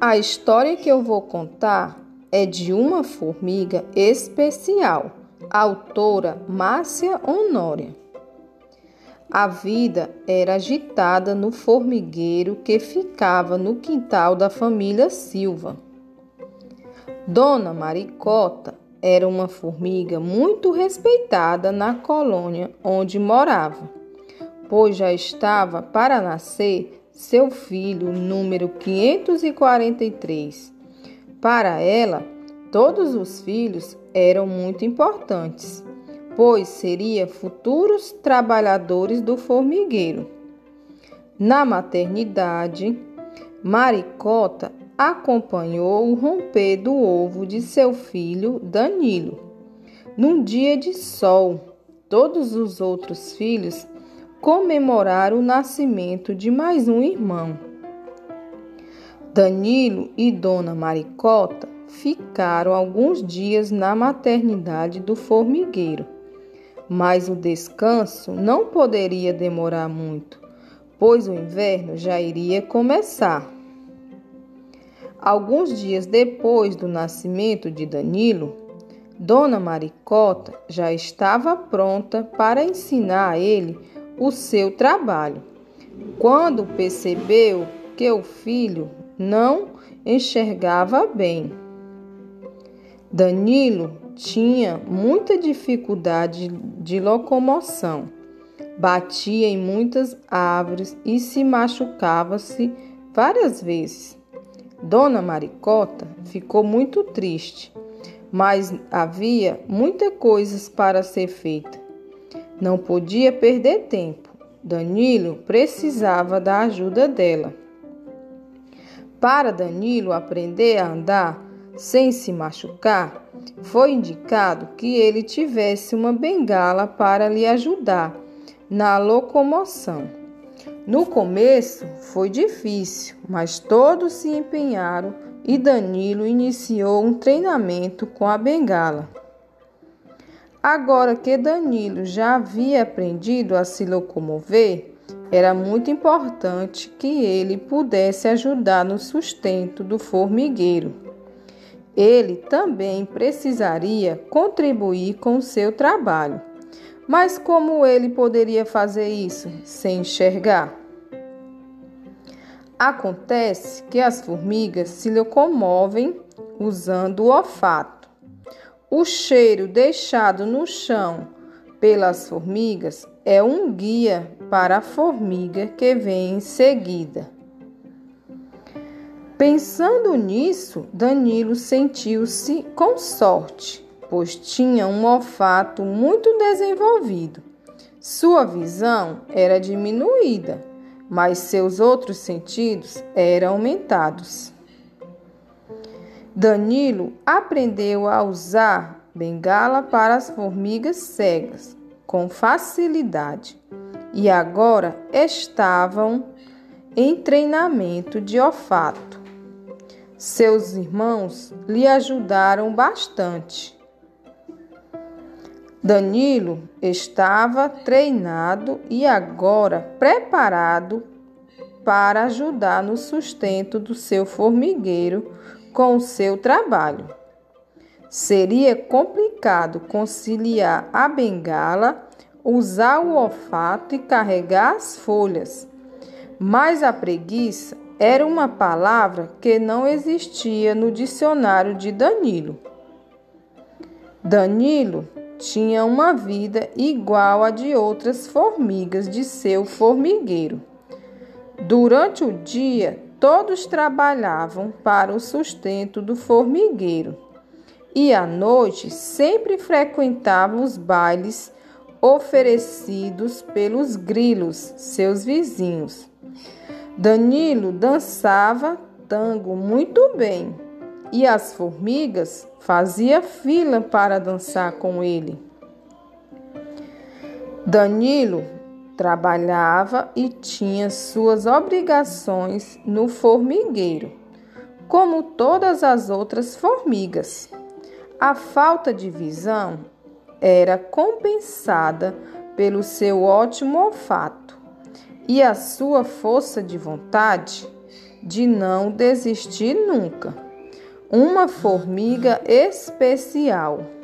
A história que eu vou contar é de uma formiga especial, autora Márcia Honória. A vida era agitada no formigueiro que ficava no quintal da família Silva. Dona Maricota era uma formiga muito respeitada na colônia onde morava, pois já estava para nascer seu filho número 543. Para ela, todos os filhos eram muito importantes, pois seriam futuros trabalhadores do formigueiro. Na maternidade, Maricota acompanhou o romper do ovo de seu filho Danilo. Num dia de sol, todos os outros filhos comemoraram o nascimento de mais um irmão. Danilo e Dona Maricota ficaram alguns dias na maternidade do formigueiro, mas o descanso não poderia demorar muito, pois o inverno já iria começar. Alguns dias depois do nascimento de Danilo, Dona Maricota já estava pronta para ensinar a ele o seu trabalho. Quando percebeu que o filho não enxergava bem, Danilo tinha muita dificuldade de locomoção, batia em muitas árvores e se machucava-se várias vezes. Dona Maricota ficou muito triste, mas havia muitas coisas para ser feita. Não podia perder tempo. Danilo precisava da ajuda dela. Para Danilo aprender a andar sem se machucar, foi indicado que ele tivesse uma bengala para lhe ajudar na locomoção. No começo foi difícil, mas todos se empenharam e Danilo iniciou um treinamento com a bengala. Agora que Danilo já havia aprendido a se locomover, era muito importante que ele pudesse ajudar no sustento do formigueiro. Ele também precisaria contribuir com seu trabalho. Mas como ele poderia fazer isso sem enxergar? Acontece que as formigas se locomovem usando o olfato. O cheiro deixado no chão pelas formigas é um guia para a formiga que vem em seguida. Pensando nisso, Danilo sentiu-se com sorte pois tinha um olfato muito desenvolvido. Sua visão era diminuída, mas seus outros sentidos eram aumentados. Danilo aprendeu a usar bengala para as formigas cegas com facilidade e agora estavam em treinamento de olfato. Seus irmãos lhe ajudaram bastante Danilo estava treinado e agora preparado para ajudar no sustento do seu formigueiro com o seu trabalho. Seria complicado conciliar a bengala, usar o olfato e carregar as folhas, mas a preguiça era uma palavra que não existia no dicionário de Danilo. Danilo tinha uma vida igual à de outras formigas de seu formigueiro. Durante o dia, todos trabalhavam para o sustento do formigueiro e à noite sempre frequentavam os bailes oferecidos pelos grilos, seus vizinhos. Danilo dançava tango muito bem e as formigas fazia fila para dançar com ele. Danilo trabalhava e tinha suas obrigações no formigueiro, como todas as outras formigas. A falta de visão era compensada pelo seu ótimo olfato e a sua força de vontade de não desistir nunca. Uma formiga especial.